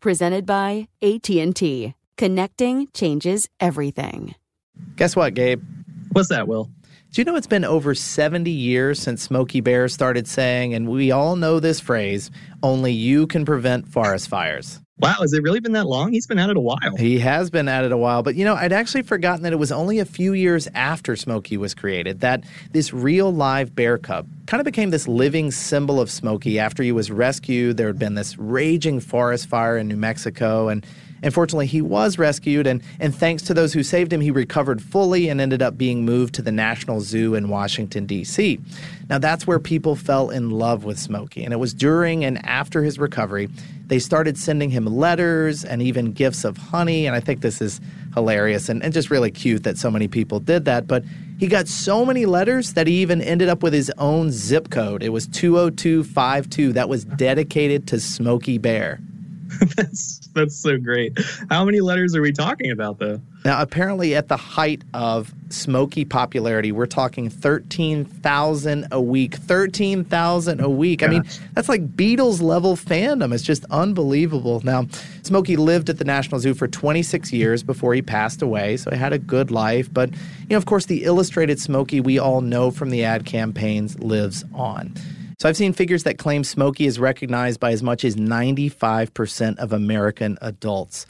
presented by AT&T. Connecting changes everything. Guess what, Gabe? What's that, Will? Do you know it's been over 70 years since Smokey Bear started saying, and we all know this phrase, only you can prevent forest fires? Wow, has it really been that long? He's been at it a while. He has been at it a while, but you know, I'd actually forgotten that it was only a few years after Smokey was created that this real live bear cub kind of became this living symbol of Smokey after he was rescued. There had been this raging forest fire in New Mexico and Unfortunately, he was rescued, and, and thanks to those who saved him, he recovered fully and ended up being moved to the National Zoo in Washington, D.C. Now, that's where people fell in love with Smokey, and it was during and after his recovery. They started sending him letters and even gifts of honey, and I think this is hilarious and, and just really cute that so many people did that. But he got so many letters that he even ended up with his own zip code. It was 20252 that was dedicated to Smokey Bear. that's that's so great. How many letters are we talking about though? Now, apparently, at the height of Smokey popularity, we're talking 13,000 a week. 13,000 a week. I mean, that's like Beatles level fandom. It's just unbelievable. Now, Smokey lived at the National Zoo for 26 years before he passed away, so he had a good life. But, you know, of course, the illustrated Smokey we all know from the ad campaigns lives on. So I've seen figures that claim Smokey is recognized by as much as 95% of American adults.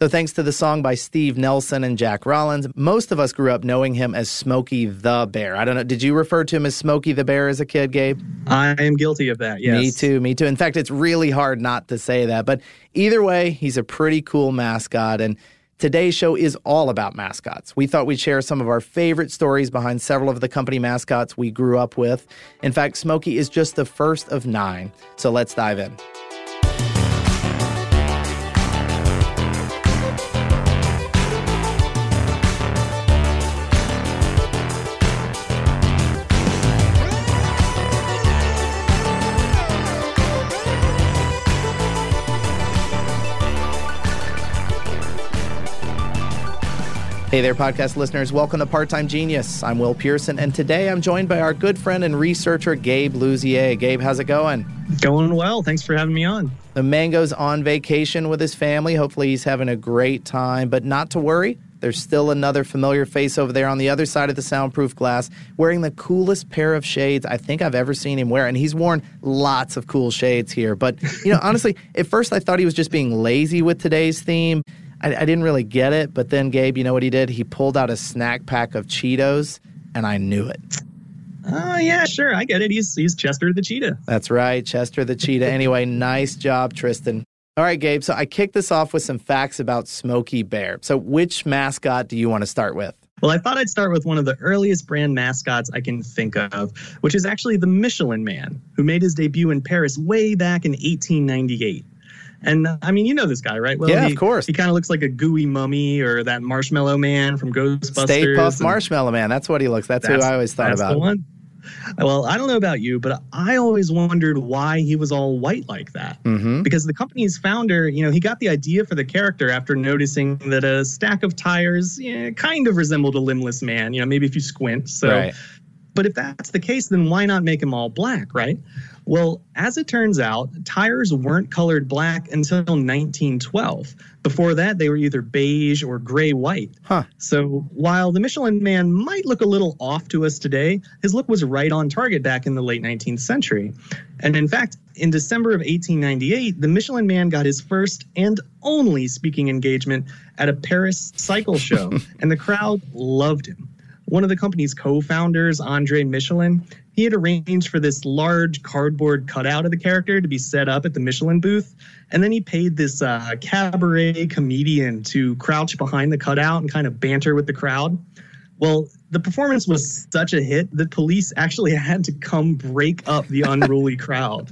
Though thanks to the song by Steve Nelson and Jack Rollins, most of us grew up knowing him as Smokey the Bear. I don't know, did you refer to him as Smokey the Bear as a kid, Gabe? I am guilty of that, yes. Me too, me too. In fact, it's really hard not to say that. But either way, he's a pretty cool mascot. And Today's show is all about mascots. We thought we'd share some of our favorite stories behind several of the company mascots we grew up with. In fact, Smokey is just the first of nine. So let's dive in. Hey there, podcast listeners. Welcome to Part Time Genius. I'm Will Pearson, and today I'm joined by our good friend and researcher, Gabe Luzier. Gabe, how's it going? Going well. Thanks for having me on. The Mango's on vacation with his family. Hopefully, he's having a great time, but not to worry. There's still another familiar face over there on the other side of the soundproof glass wearing the coolest pair of shades I think I've ever seen him wear. And he's worn lots of cool shades here. But, you know, honestly, at first I thought he was just being lazy with today's theme. I, I didn't really get it, but then Gabe, you know what he did? He pulled out a snack pack of Cheetos, and I knew it. Oh yeah, sure, I get it. He's he's Chester the cheetah. That's right, Chester the cheetah. Anyway, nice job, Tristan. All right, Gabe. So I kicked this off with some facts about Smokey Bear. So which mascot do you want to start with? Well, I thought I'd start with one of the earliest brand mascots I can think of, which is actually the Michelin Man, who made his debut in Paris way back in 1898. And I mean, you know this guy, right? Well, yeah, he, of course. He kind of looks like a gooey mummy or that marshmallow man from Ghostbusters. Stay Puft Marshmallow Man. That's what he looks. That's, that's who I always thought that's about. The one. Well, I don't know about you, but I always wondered why he was all white like that. Mm-hmm. Because the company's founder, you know, he got the idea for the character after noticing that a stack of tires yeah, kind of resembled a limbless man, you know, maybe if you squint. So, Right. But if that's the case, then why not make them all black, right? Well, as it turns out, tires weren't colored black until 1912. Before that, they were either beige or gray white. Huh. So while the Michelin man might look a little off to us today, his look was right on target back in the late 19th century. And in fact, in December of 1898, the Michelin man got his first and only speaking engagement at a Paris cycle show, and the crowd loved him. One of the company's co founders, Andre Michelin, he had arranged for this large cardboard cutout of the character to be set up at the Michelin booth. And then he paid this uh, cabaret comedian to crouch behind the cutout and kind of banter with the crowd. Well, the performance was such a hit that police actually had to come break up the unruly crowd.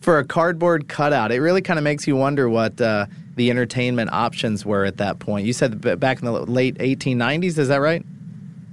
For a cardboard cutout, it really kind of makes you wonder what uh, the entertainment options were at that point. You said back in the late 1890s, is that right?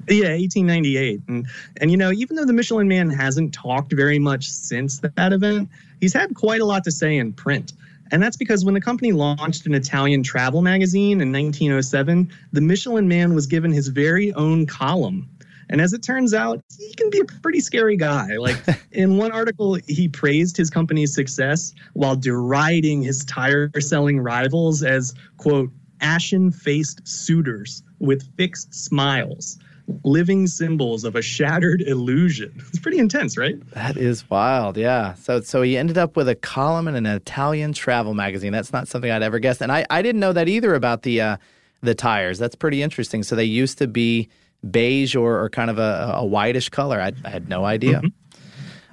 Yeah, 1898. And and you know, even though the Michelin Man hasn't talked very much since that event, he's had quite a lot to say in print. And that's because when the company launched an Italian travel magazine in 1907, the Michelin Man was given his very own column. And as it turns out, he can be a pretty scary guy. Like in one article, he praised his company's success while deriding his tire selling rivals as, quote, ashen faced suitors with fixed smiles, living symbols of a shattered illusion. It's pretty intense, right? That is wild, yeah. So so he ended up with a column in an Italian travel magazine. That's not something I'd ever guessed. And I, I didn't know that either about the uh, the tires. That's pretty interesting. So they used to be beige or, or kind of a, a whitish color. I, I had no idea.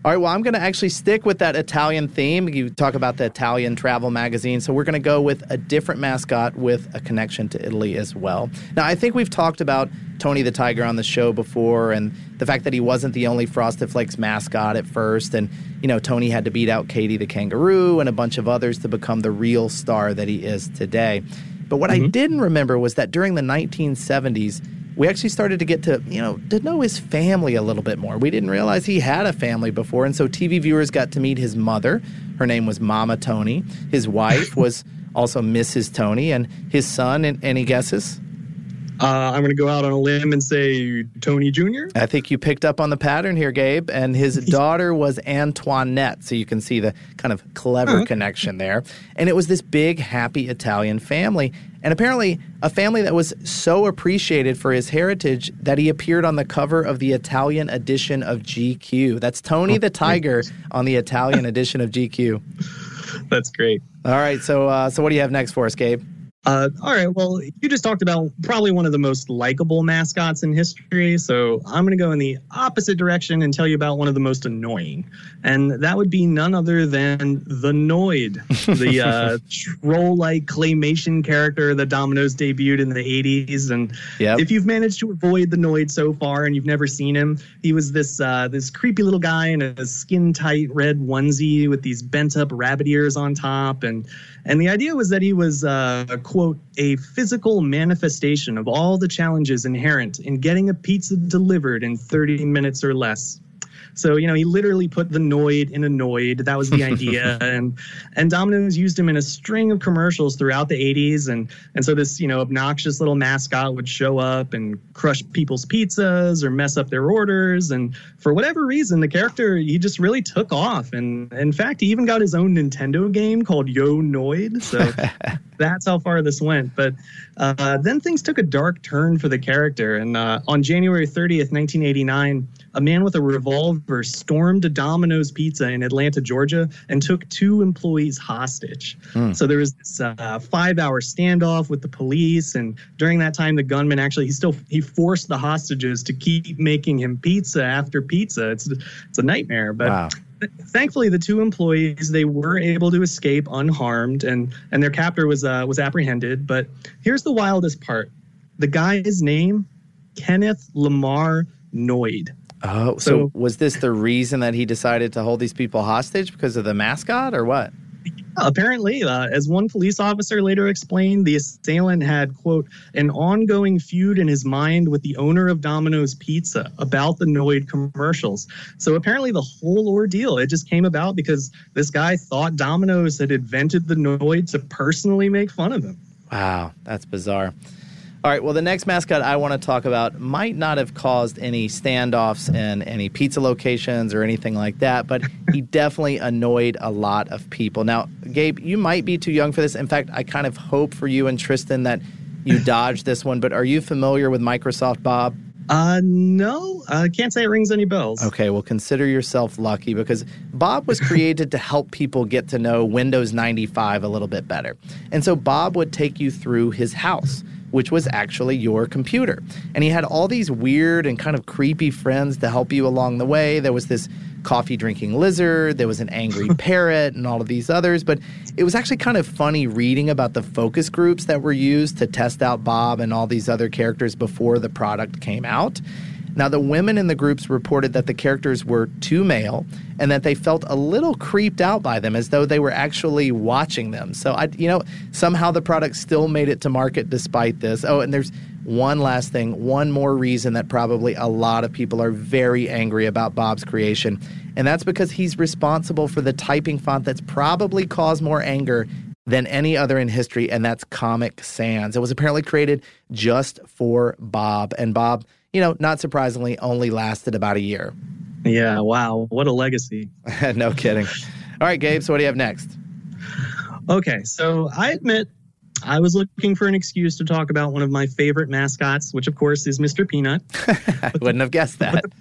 All right, well, I'm going to actually stick with that Italian theme. You talk about the Italian travel magazine. So we're going to go with a different mascot with a connection to Italy as well. Now, I think we've talked about Tony the Tiger on the show before and the fact that he wasn't the only Frosted Flakes mascot at first. And, you know, Tony had to beat out Katie the kangaroo and a bunch of others to become the real star that he is today. But what I mm-hmm. didn't remember was that during the 1970s, we actually started to get to, you know, to know his family a little bit more. We didn't realize he had a family before. And so TV viewers got to meet his mother. Her name was Mama Tony. His wife was also Mrs. Tony. And his son, and any guesses? Uh, I'm going to go out on a limb and say Tony Jr. I think you picked up on the pattern here, Gabe. And his daughter was Antoinette. So you can see the kind of clever connection there. And it was this big, happy Italian family. And apparently, a family that was so appreciated for his heritage that he appeared on the cover of the Italian edition of GQ. That's Tony the Tiger on the Italian edition of GQ. That's great. All right. So, uh, so what do you have next for us, Gabe? Uh, all right. Well, you just talked about probably one of the most likable mascots in history. So I'm going to go in the opposite direction and tell you about one of the most annoying. And that would be none other than the Noid, the uh, troll like claymation character that Domino's debuted in the 80s. And Yep. if you've managed to avoid the Noid so far and you've never seen him, he was this uh, this creepy little guy in a skin tight red onesie with these bent up rabbit ears on top. And and the idea was that he was, uh, quote, a physical manifestation of all the challenges inherent in getting a pizza delivered in 30 minutes or less. So, you know, he literally put the Noid in a Noid. That was the idea. and and Domino's used him in a string of commercials throughout the 80s. And and so this, you know, obnoxious little mascot would show up and crush people's pizzas or mess up their orders. And for whatever reason, the character he just really took off. And in fact, he even got his own Nintendo game called Yo Noid. So that's how far this went. But uh, then things took a dark turn for the character. And uh, on January 30th, 1989, a man with a revolver stormed a Domino's Pizza in Atlanta, Georgia, and took two employees hostage. So there was this uh, five-hour standoff with the police, and during that time, the gunman actually he still he forced the hostages to keep making him pizza after pizza. It's it's a nightmare, but. Wow. Thankfully, the two employees they were able to escape unharmed, and and their captor was uh, was apprehended. But here's the wildest part: the guy's name, Kenneth Lamar Noid. Oh, so, So- was this the reason that he decided to hold these people hostage because of the mascot or what? Apparently, uh, as one police officer later explained, the assailant had, quote, an ongoing feud in his mind with the owner of Domino's Pizza about the Noid commercials. So apparently, the whole ordeal, it just came about because this guy thought Domino's had invented the Noid to personally make fun of him. Wow, that's bizarre. All right, well, the next mascot I want to talk about might not have caused any standoffs in any pizza locations or anything like that, but he definitely annoyed a lot of people. Now, Gabe, you might be too young for this. In fact, I kind of hope for you and Tristan that you dodged this one, but are you familiar with Microsoft Bob? Uh, no, I can't say it rings any bells. Okay, well, consider yourself lucky because Bob was created to help people get to know Windows 95 a little bit better. And so Bob would take you through his house which was actually your computer. And he had all these weird and kind of creepy friends to help you along the way. There was this coffee drinking lizard, there was an angry parrot, and all of these others. But it was actually kind of funny reading about the focus groups that were used to test out Bob and all these other characters before the product came out. Now, the women in the groups reported that the characters were too male and that they felt a little creeped out by them as though they were actually watching them. So, I, you know, somehow the product still made it to market despite this. Oh, and there's one last thing, one more reason that probably a lot of people are very angry about Bob's creation. And that's because he's responsible for the typing font that's probably caused more anger than any other in history, and that's Comic Sans. It was apparently created just for Bob. And Bob, you know, not surprisingly, only lasted about a year. Yeah, wow. What a legacy. no kidding. All right, Gabe, so what do you have next? Okay, so I admit I was looking for an excuse to talk about one of my favorite mascots, which of course is Mr. Peanut. I wouldn't have guessed that.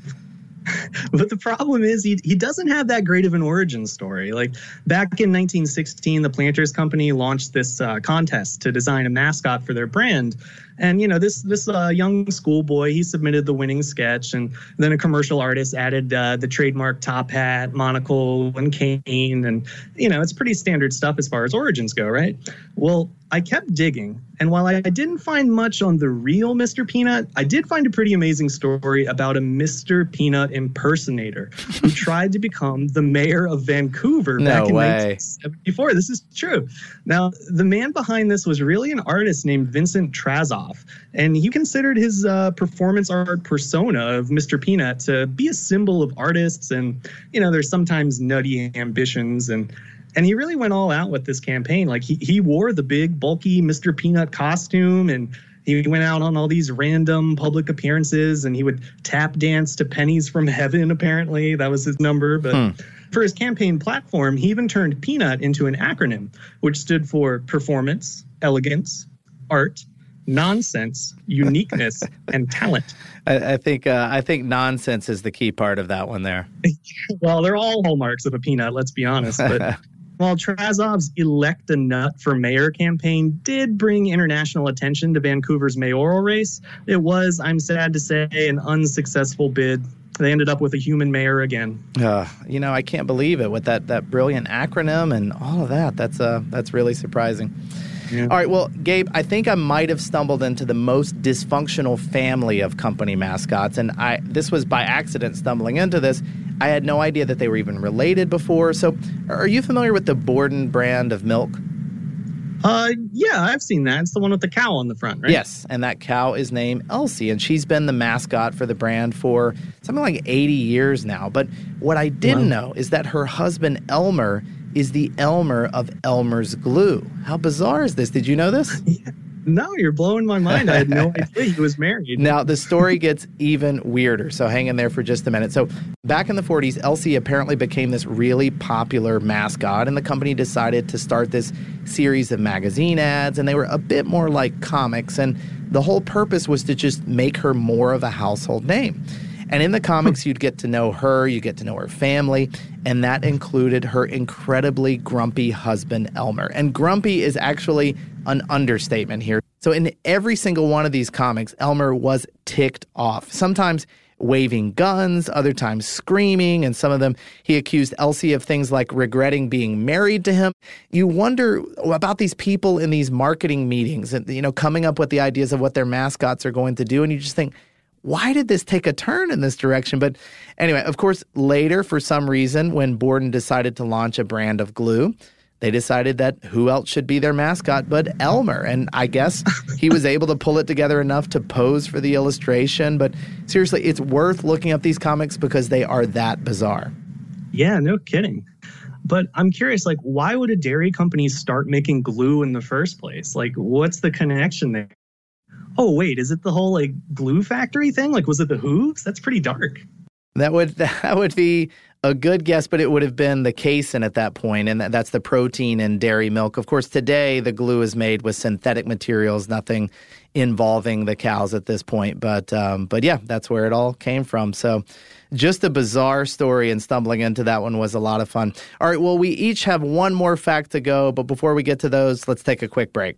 but the problem is he, he doesn't have that great of an origin story. Like back in 1916, the Planters Company launched this uh, contest to design a mascot for their brand. And you know this this uh, young schoolboy he submitted the winning sketch, and then a commercial artist added uh, the trademark top hat, monocle, and cane, and you know it's pretty standard stuff as far as origins go, right? Well, I kept digging, and while I didn't find much on the real Mr. Peanut, I did find a pretty amazing story about a Mr. Peanut impersonator who tried to become the mayor of Vancouver no back in way. 1974. This is true. Now, the man behind this was really an artist named Vincent Trasov, and he considered his uh, performance art persona of Mr. Peanut to be a symbol of artists and, you know, there's sometimes nutty ambitions and and he really went all out with this campaign. Like he he wore the big bulky Mr. Peanut costume and he went out on all these random public appearances and he would tap dance to pennies from heaven apparently that was his number but hmm. for his campaign platform he even turned peanut into an acronym which stood for performance elegance art nonsense uniqueness and talent I, I think uh, I think nonsense is the key part of that one there. well, they're all hallmarks of a peanut. Let's be honest. But While Trasov's Elect a Nut for Mayor campaign did bring international attention to Vancouver's mayoral race, it was, I'm sad to say, an unsuccessful bid. They ended up with a human mayor again. Uh, you know, I can't believe it with that, that brilliant acronym and all of that. That's, uh, that's really surprising. Yeah. All right, well, Gabe, I think I might have stumbled into the most dysfunctional family of company mascots, and I this was by accident stumbling into this. I had no idea that they were even related before. So, are you familiar with the Borden brand of milk? Uh, yeah, I've seen that. It's the one with the cow on the front, right? Yes, and that cow is named Elsie, and she's been the mascot for the brand for something like 80 years now. But what I didn't wow. know is that her husband Elmer is the Elmer of Elmer's Glue. How bizarre is this? Did you know this? Yeah. No, you're blowing my mind. I had no idea he was married. Now, the story gets even weirder, so hang in there for just a minute. So, back in the 40s, Elsie apparently became this really popular mascot, and the company decided to start this series of magazine ads, and they were a bit more like comics, and the whole purpose was to just make her more of a household name. And in the comics, you'd get to know her, you get to know her family, and that included her incredibly grumpy husband, Elmer. And grumpy is actually an understatement here. So, in every single one of these comics, Elmer was ticked off. Sometimes waving guns, other times screaming, and some of them he accused Elsie of things like regretting being married to him. You wonder about these people in these marketing meetings and you know coming up with the ideas of what their mascots are going to do and you just think why did this take a turn in this direction? But anyway, of course, later, for some reason, when Borden decided to launch a brand of glue, they decided that who else should be their mascot but Elmer. And I guess he was able to pull it together enough to pose for the illustration. But seriously, it's worth looking up these comics because they are that bizarre. Yeah, no kidding. But I'm curious, like, why would a dairy company start making glue in the first place? Like, what's the connection there? Oh, wait, is it the whole like glue factory thing? Like, was it the hooves? That's pretty dark. That would that would be a good guess, but it would have been the casein at that point, and that, that's the protein in dairy milk. Of course, today the glue is made with synthetic materials, nothing involving the cows at this point. But um, but yeah, that's where it all came from. So just a bizarre story, and stumbling into that one was a lot of fun. All right, well, we each have one more fact to go, but before we get to those, let's take a quick break.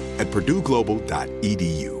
at purdueglobal.edu.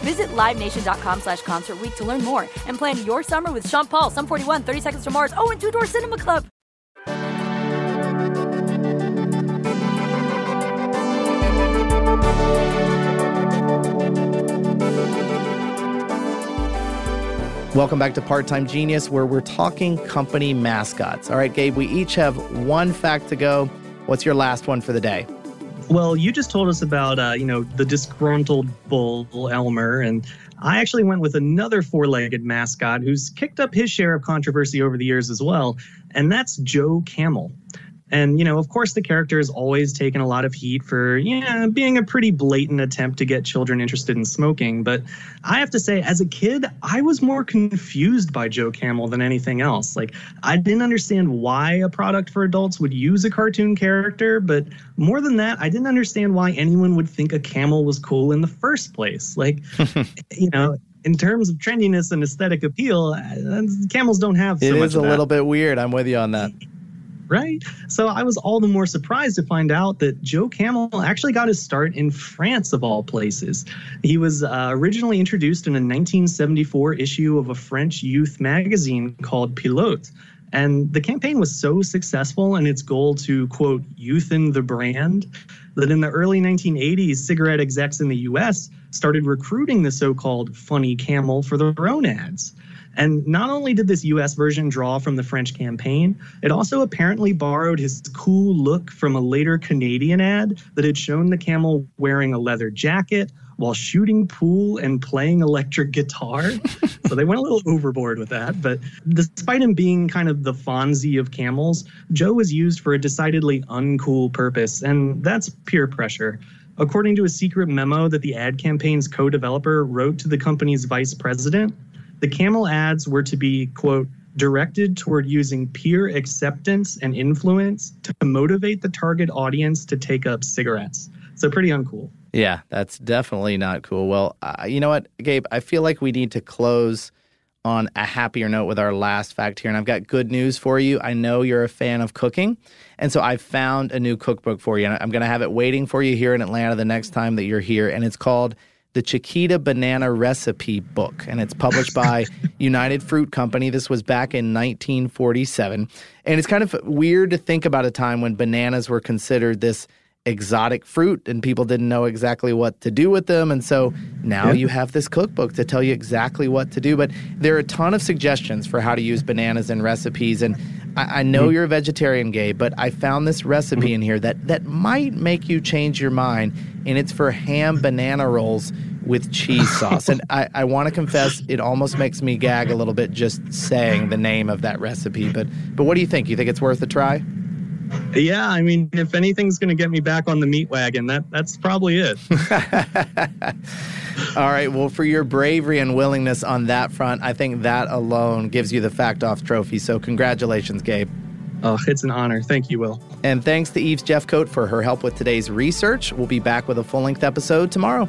Visit LiveNation.com slash Concert to learn more and plan your summer with Sean Paul, Sum 41, 30 Seconds to Mars, oh, and Two Door Cinema Club. Welcome back to Part Time Genius, where we're talking company mascots. All right, Gabe, we each have one fact to go. What's your last one for the day? Well, you just told us about uh, you know the disgruntled bull Elmer, and I actually went with another four-legged mascot who's kicked up his share of controversy over the years as well, and that's Joe Camel. And, you know, of course, the character has always taken a lot of heat for, yeah, being a pretty blatant attempt to get children interested in smoking. But I have to say, as a kid, I was more confused by Joe Camel than anything else. Like, I didn't understand why a product for adults would use a cartoon character. But more than that, I didn't understand why anyone would think a camel was cool in the first place. Like, you know, in terms of trendiness and aesthetic appeal, uh, camels don't have so it is a little bit weird. I'm with you on that. Right? So I was all the more surprised to find out that Joe Camel actually got his start in France, of all places. He was uh, originally introduced in a 1974 issue of a French youth magazine called Pilote. And the campaign was so successful in its goal to, quote, youthen the brand, that in the early 1980s, cigarette execs in the US started recruiting the so called funny camel for their own ads. And not only did this US version draw from the French campaign, it also apparently borrowed his cool look from a later Canadian ad that had shown the camel wearing a leather jacket while shooting pool and playing electric guitar. so they went a little overboard with that. But despite him being kind of the Fonzie of camels, Joe was used for a decidedly uncool purpose, and that's peer pressure. According to a secret memo that the ad campaign's co developer wrote to the company's vice president, the camel ads were to be, quote, directed toward using peer acceptance and influence to motivate the target audience to take up cigarettes. So pretty uncool. Yeah, that's definitely not cool. Well, uh, you know what, Gabe? I feel like we need to close on a happier note with our last fact here. And I've got good news for you. I know you're a fan of cooking. And so I found a new cookbook for you. And I'm going to have it waiting for you here in Atlanta the next time that you're here. And it's called the Chiquita Banana Recipe Book. And it's published by United Fruit Company. This was back in 1947. And it's kind of weird to think about a time when bananas were considered this exotic fruit and people didn't know exactly what to do with them. And so now you have this cookbook to tell you exactly what to do. But there are a ton of suggestions for how to use bananas in recipes. And I, I know mm-hmm. you're a vegetarian, Gabe, but I found this recipe mm-hmm. in here that, that might make you change your mind. And it's for ham banana rolls with cheese sauce. and I, I want to confess, it almost makes me gag a little bit just saying the name of that recipe. But but what do you think? You think it's worth a try? Yeah, I mean, if anything's going to get me back on the meat wagon, that that's probably it. All right. Well, for your bravery and willingness on that front, I think that alone gives you the fact off trophy. So, congratulations, Gabe. Oh, it's an honor. Thank you, Will. And thanks to Eves Jeffcoat for her help with today's research. We'll be back with a full length episode tomorrow.